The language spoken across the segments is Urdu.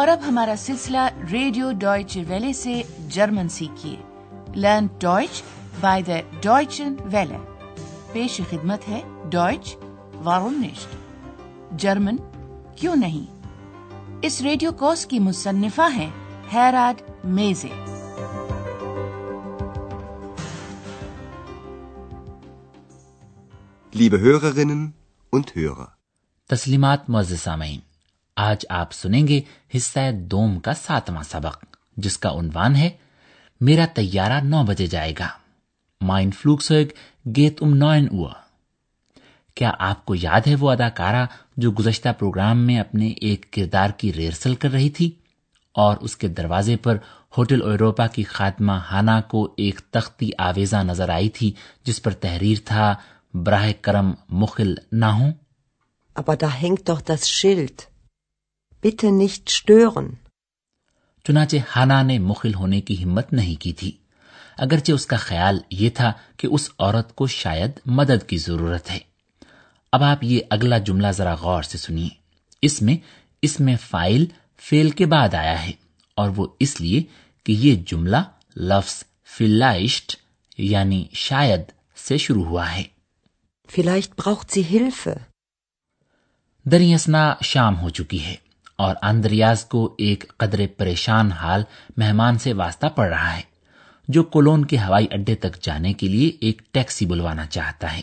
اور اب ہمارا سلسلہ ریڈیو ڈوائچ ویلے سے German سیکھیے۔ Learn Deutsch by the Deutschen Welle. پیش خدمت ہے ڈوائچ وارونیشٹ جرمن کیوں نہیں؟ اس ریڈیو کوس کی مصنفہ ہیں ہیراڈ میزے۔ تسلیمات معزز سامعین۔ آج آپ سنیں گے حصہ دوم کا ساتواں سبق، جس کا عنوان ہے، میرا تیارہ نو بجے جائے گا۔ مائن فلوکسویگ گیت ام نوئن اوا۔ کیا آپ کو یاد ہے وہ اداکارہ جو گزشتہ پروگرام میں اپنے ایک کردار کی ریئرسل کر رہی تھی؟ اور اس کے دروازے پر ہوٹل اوروپا کی خاتمہ ہانا کو ایک تختی آویزہ نظر آئی تھی، جس پر تحریر تھا، براہ کرم مخل نہ ہوں۔ bitte nicht stören. چنانچہ ہانا نے مخل ہونے کی ہمت نہیں کی تھی۔ اگرچہ اس کا خیال یہ تھا کہ اس عورت کو شاید مدد کی ضرورت ہے۔ اب آپ یہ اگلا جملہ ذرا غور سے سنیے۔ اس میں اس میں فائل فیل کے بعد آیا ہے اور وہ اس لیے کہ یہ جملہ لفظ فلائشٹ یعنی شاید سے شروع ہوا ہے۔ دریاسنا شام ہو چکی ہے۔ اور آندریاز کو ایک قدرے پریشان حال مہمان سے واسطہ پڑ رہا ہے، جو کولون کے ہوائی اڈے تک جانے کے لیے ایک ٹیکسی بلوانا چاہتا ہے۔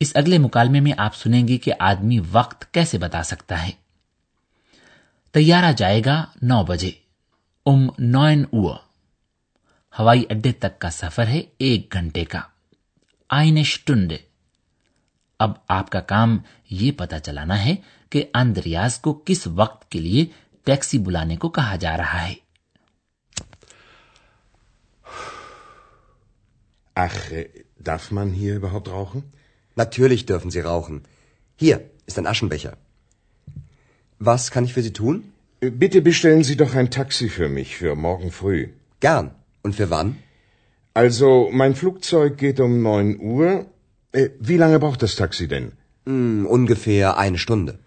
اس اگلے مکالمے میں آپ سنیں گے کہ آدمی وقت کیسے بتا سکتا ہے۔ تیارہ جائے گا نو بجے۔ ام نوئن او ہوائی اڈے تک کا سفر ہے ایک گھنٹے کا۔ آئینش ٹنڈے اب آپ کا کام یہ پتا چلانا ہے کہ اندریاز کو کس وقت کے لیے ٹیکسی بلانے کو کہا جا رہا ہے۔ Wie lange braucht das Taxi denn? Mm, ungefähr eine Stunde.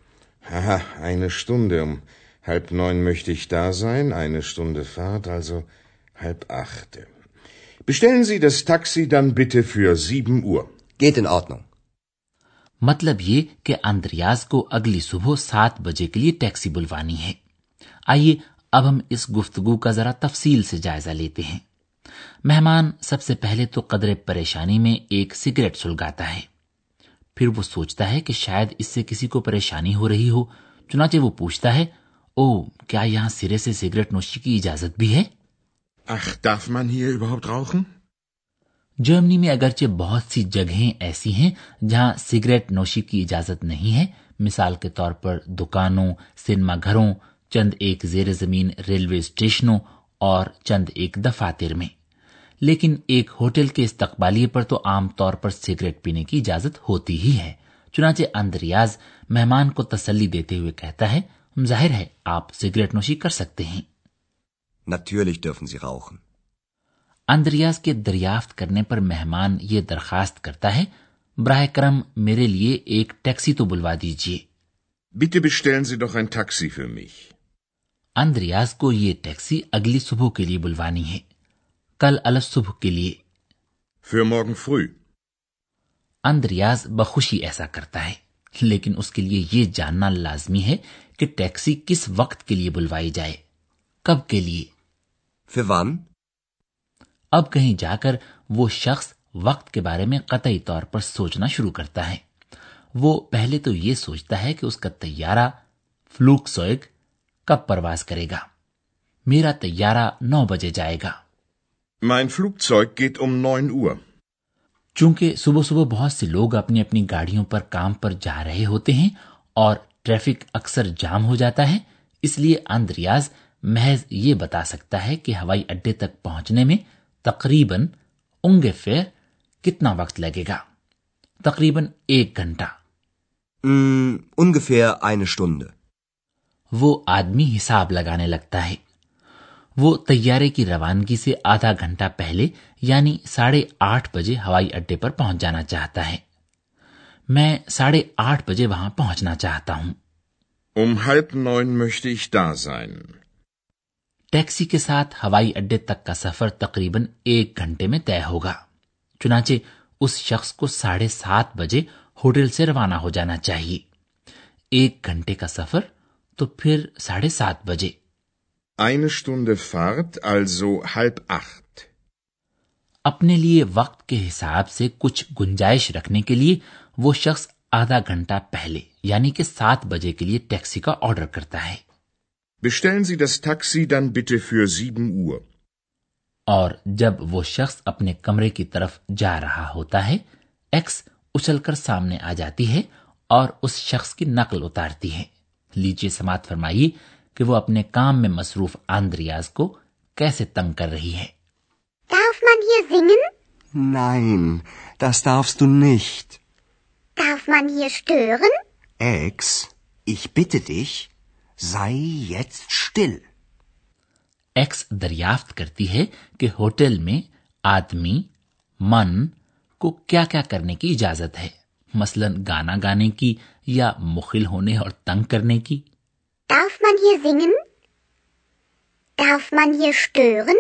Aha, eine Stunde. Um halb neun möchte ich da sein. Eine Stunde Fahrt, also halb acht. Bestellen Sie das Taxi dann bitte für sieben Uhr. Geht in Ordnung. مطلب یہ کہ اندریاز کو اگلی صبح سات بجے کے لیے ٹیکسی بلوانی ہے آئیے اب ہم اس گفتگو کا ذرا تفصیل سے جائزہ لیتے ہیں مہمان سب سے پہلے تو قدر پریشانی میں ایک سگریٹ سلگاتا ہے۔ پھر وہ سوچتا ہے کہ شاید اس سے کسی کو پریشانی ہو رہی ہو۔ چنانچہ وہ پوچھتا ہے او کیا یہاں سرے سے سگریٹ نوشی کی اجازت بھی ہے؟ Ach, darf man hier überhaupt rauchen? Germany میں اگرچہ بہت سی جگہیں ایسی ہیں جہاں سگریٹ نوشی کی اجازت نہیں ہے مثال کے طور پر دکانوں سنیما گھروں چند ایک زیر زمین ریلوے اسٹیشنوں اور چند ایک دفاتر میں۔ لیکن ایک ہوٹل کے استقبالیے پر تو عام طور پر سگریٹ پینے کی اجازت ہوتی ہی ہے۔ چنانچہ اندریاز مہمان کو تسلی دیتے ہوئے کہتا ہے ظاہر ہے آپ سگریٹ نوشی کر سکتے ہیں۔ اندریاز کے دریافت کرنے پر مہمان یہ درخواست کرتا ہے براہ کرم میرے لیے ایک ٹیکسی تو بلوا دیجیے اندریاز کو یہ ٹیکسی اگلی صبح کے لیے بلوانی ہے۔ کل الصبح کے لیے۔ اندریاز بخوشی ایسا کرتا ہے لیکن اس کے لیے یہ جاننا لازمی ہے کہ ٹیکسی کس وقت کے لیے بلوائی جائے کب کے لیے۔ اب کہیں جا کر وہ شخص وقت کے بارے میں قطعی طور پر سوچنا شروع کرتا ہے۔ وہ پہلے تو یہ سوچتا ہے کہ اس کا تیارہ فلوک سوئگ کب پرواز کرے گا۔ میرا تیارہ نو بجے جائے گا۔ Mein Flugzeug geht um 9 Uhr. چونکہ صبح صبح بہت سے لوگ اپنی اپنی گاڑیوں پر کام پر جا رہے ہوتے ہیں اور ٹریفک اکثر جام ہو جاتا ہے اس لیے اندریاز محض یہ بتا سکتا ہے کہ ہوائی اڈے تک پہنچنے میں تقریباً انگے فیر کتنا وقت لگے گا؟ تقریباً ایک گھنٹہ۔ mm, وہ آدمی حساب لگانے لگتا ہے۔ وہ تیارے کی روانگی سے آدھا گھنٹہ پہلے یعنی ساڑھے آٹھ بجے ہوائی اڈے پر پہنچ جانا چاہتا ہے۔ میں ساڑھے آٹھ بجے وہاں پہنچنا چاہتا ہوں۔ Um halb ich da sein. Taxi کے ساتھ ہوائی اڈے تک کا سفر تقریباً ایک گھنٹے میں طے ہوگا۔ چنانچہ اس شخص کو ساڑھے سات بجے ہوٹل سے روانہ ہو جانا چاہیے۔ ایک گھنٹے کا سفر تو پھر ساڑھے سات بجے۔ Eine Stunde Fahrt, also halb acht. اپنے لیے وقت کے حساب سے کچھ گنجائش رکھنے کے لیے وہ شخص آدھا گھنٹہ پہلے یعنی کہ سات بجے کے لیے ٹیکسی کا آرڈر کرتا ہے Bestellen Sie das Taxi dann bitte für 7 Uhr. اور جب وہ شخص اپنے کمرے کی طرف جا رہا ہوتا ہے ایکس اچھل کر سامنے آ جاتی ہے اور اس شخص کی نقل اتارتی ہے لیجیے سماعت فرمائیے کہ وہ اپنے کام میں مصروف آندریاز کو کیسے تنگ کر رہی ہے Darf man hier singen? Nein, das darfst du nicht. Darf man hier stören? Ex, ich bitte dich, sei jetzt still. Ex دریافت کرتی ہے کہ ہوتل میں آدمی من کو کیا کیا کرنے کی اجازت ہے مثلا گانا گانے کی یا مخل ہونے اور تنگ کرنے کی Darf man hier singen? Darf man hier stören?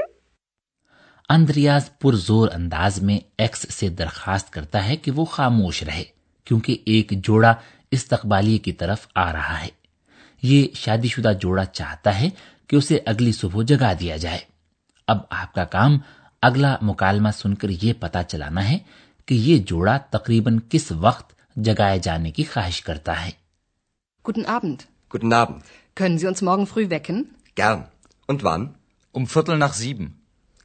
Andreas پرزور انداز میں ایکس سے درخواست کرتا ہے کہ وہ خاموش رہے کیونکہ ایک جوڑا استقبالیے کی طرف آ رہا ہے یہ شادی شدہ جوڑا چاہتا ہے کہ اسے اگلی صبح جگا دیا جائے اب آپ کا کام اگلا مکالمہ سن کر یہ پتا چلانا ہے کہ یہ جوڑا تقریباً کس وقت جگائے جانے کی خواہش کرتا ہے Guten Abend. Können Sie uns morgen früh wecken? Gern. Und wann? Um Viertel nach sieben.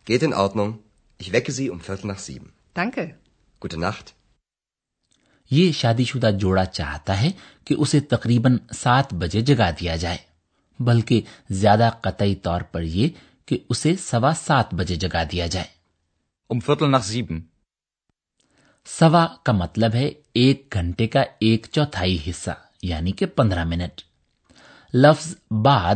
Geht in Ordnung. Ich wecke Sie um Viertel nach sieben. Danke. Gute Nacht. یہ شادی شدہ جوڑا چاہتا ہے کہ اسے تقریباً سات بجے جگا دیا جائے بلکہ زیادہ قطعی طور پر یہ کہ اسے سوا سات بجے جگا دیا جائے um nach سوا کا مطلب ہے ایک گھنٹے کا ایک چوتھائی حصہ یعنی کہ پندرہ منٹ لفظ بعد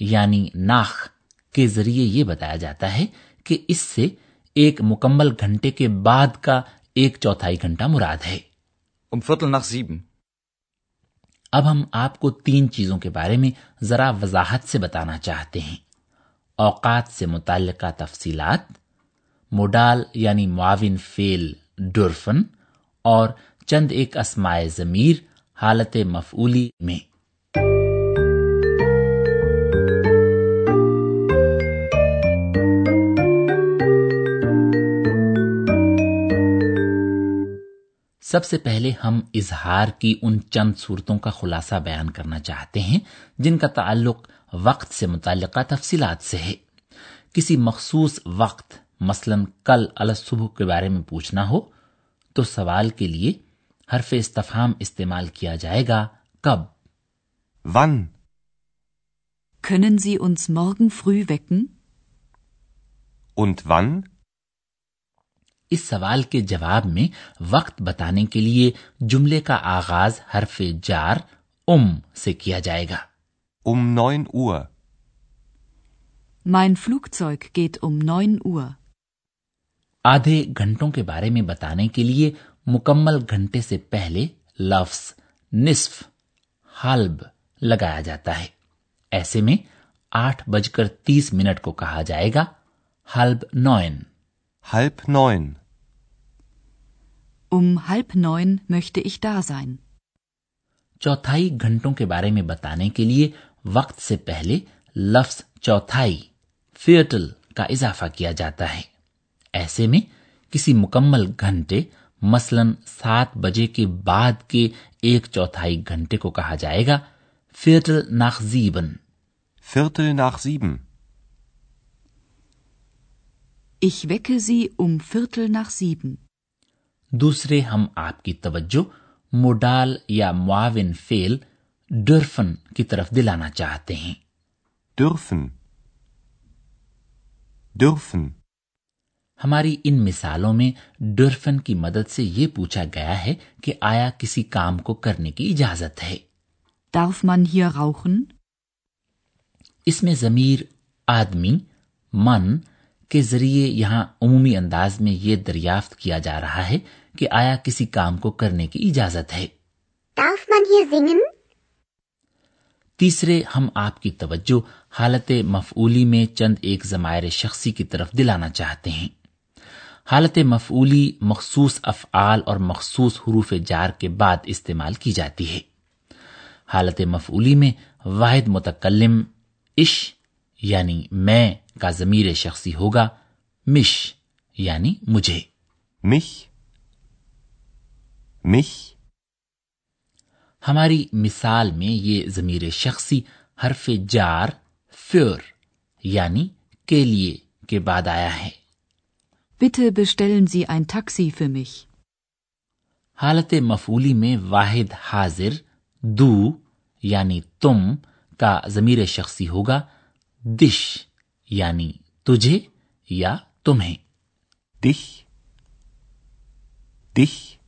یعنی ناخ کے ذریعے یہ بتایا جاتا ہے کہ اس سے ایک مکمل گھنٹے کے بعد کا ایک چوتھائی گھنٹہ مراد ہے۔ Um اب ہم آپ کو تین چیزوں کے بارے میں ذرا وضاحت سے بتانا چاہتے ہیں۔ اوقات سے متعلقہ تفصیلات موڈال یعنی معاون فیل ڈورفن اور چند ایک اسمائے ضمیر حالت مفعولی میں۔ سب سے پہلے ہم اظہار کی ان چند صورتوں کا خلاصہ بیان کرنا چاہتے ہیں جن کا تعلق وقت سے متعلقہ تفصیلات سے ہے کسی مخصوص وقت مثلا کل الصبح کے بارے میں پوچھنا ہو تو سوال کے لیے حرف استفام استعمال کیا جائے گا کب ون können Sie uns morgen früh wecken? Und wann? اس سوال کے جواب میں وقت بتانے کے لیے جملے کا آغاز حرف جار ام سے کیا جائے گا۔ ام نوئن اوا مائن فلوک چوک گیٹ ام نوئن اوا آدھے گھنٹوں کے بارے میں بتانے کے لیے مکمل گھنٹے سے پہلے لفظ نصف حلب لگایا جاتا ہے۔ ایسے میں آٹھ بج کر تیس منٹ کو کہا جائے گا۔ ہلب نوئن۔ ہلپ نوئن۔ Um halb neun möchte ich da sein. چوتھائی گھنٹوں کے بارے میں بتانے کے لیے وقت سے پہلے لفظ چوتھائی فیئرٹل کا اضافہ کیا جاتا ہے ایسے میں کسی مکمل گھنٹے مثلا سات بجے کے بعد کے ایک چوتھائی گھنٹے کو کہا جائے گا فیئرٹل ناخزیبن Viertel nach. Ich wecke sie um Viertel nach sieben. دوسرے ہم آپ کی توجہ موڈال یا معاون فیل ڈرفن کی طرف دلانا چاہتے ہیں درفن. درفن. ہماری ان مثالوں میں ڈرفن کی مدد سے یہ پوچھا گیا ہے کہ آیا کسی کام کو کرنے کی اجازت ہے Darf man hier rauchen? اس میں ضمیر آدمی من کے ذریعے یہاں عمومی انداز میں یہ دریافت کیا جا رہا ہے کہ آیا کسی کام کو کرنے کی اجازت ہے۔ تیسرے ہم آپ کی توجہ حالت مفعولی میں چند ایک ضمائر شخصی کی طرف دلانا چاہتے ہیں۔ حالت مفعولی مخصوص افعال اور مخصوص حروف جار کے بعد استعمال کی جاتی ہے۔ حالت مفعولی میں واحد متکلم عش یعنی میں کا ضمیر شخصی ہوگا مش یعنی مجھے۔ مش؟ مش؟ ہماری مثال میں یہ ضمیر شخصی حرف جار فیور یعنی کے لیے کے بعد آیا ہے۔ Bitte bestellen Sie ein Taxi für mich. حالت مفولی میں واحد حاضر دو یعنی تم کا ضمیر شخصی ہوگا دش یعنی تجھے یا تمہیں۔ دش دش۔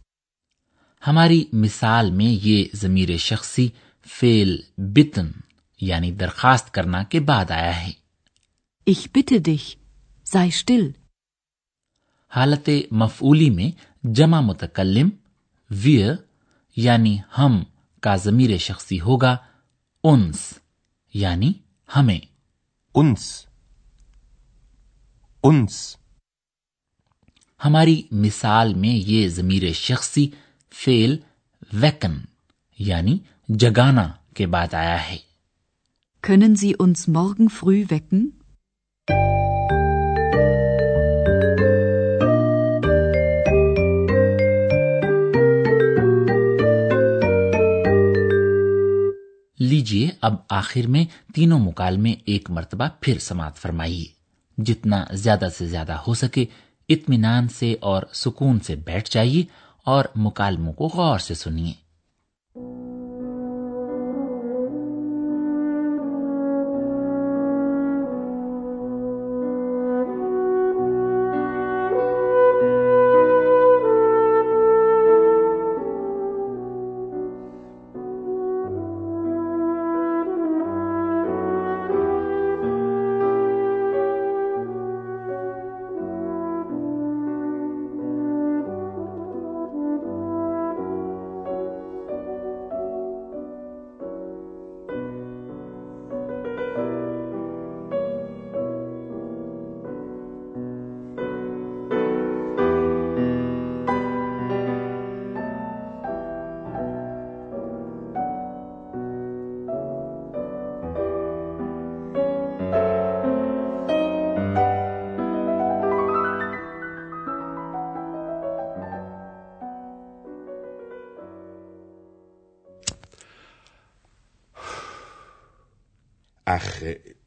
ہماری مثال میں یہ ضمیر شخصی فیل بتن یعنی درخواست کرنا کے بعد آیا ہے۔ Ich bitte dich, sei still. حالت مفعولی میں جمع متکلم ویر یعنی ہم کا ضمیر شخصی ہوگا انس یعنی ہمیں۔ uns uns ہماری مثال میں یہ ضمیر شخصی فیل ویکن یعنی جگانا کے بعد آیا ہے können Sie uns morgen früh wecken? لیجیے اب آخر میں تینوں مکالمے ایک مرتبہ پھر سماعت فرمائیے جتنا زیادہ سے زیادہ ہو سکے، اطمینان سے اور سکون سے بیٹھ جائیے اور مکالموں کو غور سے سنیے۔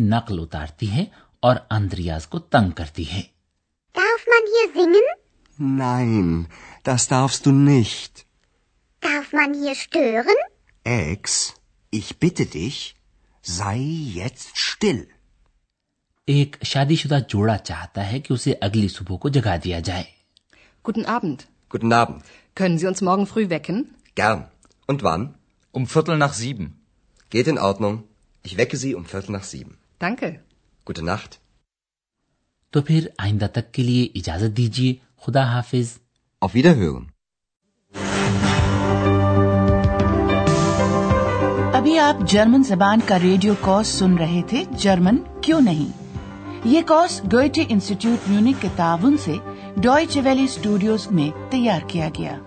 نقل اتارتی ہے اور شادی شدہ جوڑا چاہتا ہے کہ اسے اگلی صبح کو جگا دیا جائے Können Sie uns morgen früh wecken? Gern. Und wann? Um Viertel nach sieben. Geht in Ordnung. Ich wecke Sie um Viertel nach sieben. Danke. Gute Nacht. تو پھر آئندہ تک کے لیے اجازت دیجیے خدا حافظ اور ویڈا Wiederhören. ابھی آپ جرمن زبان کا ریڈیو کورس سن رہے تھے جرمن کیوں نہیں یہ کورس گوئٹے انسٹیٹیوٹ میونک کے تعاون سے ڈوئچ ویلی اسٹوڈیوز میں تیار کیا گیا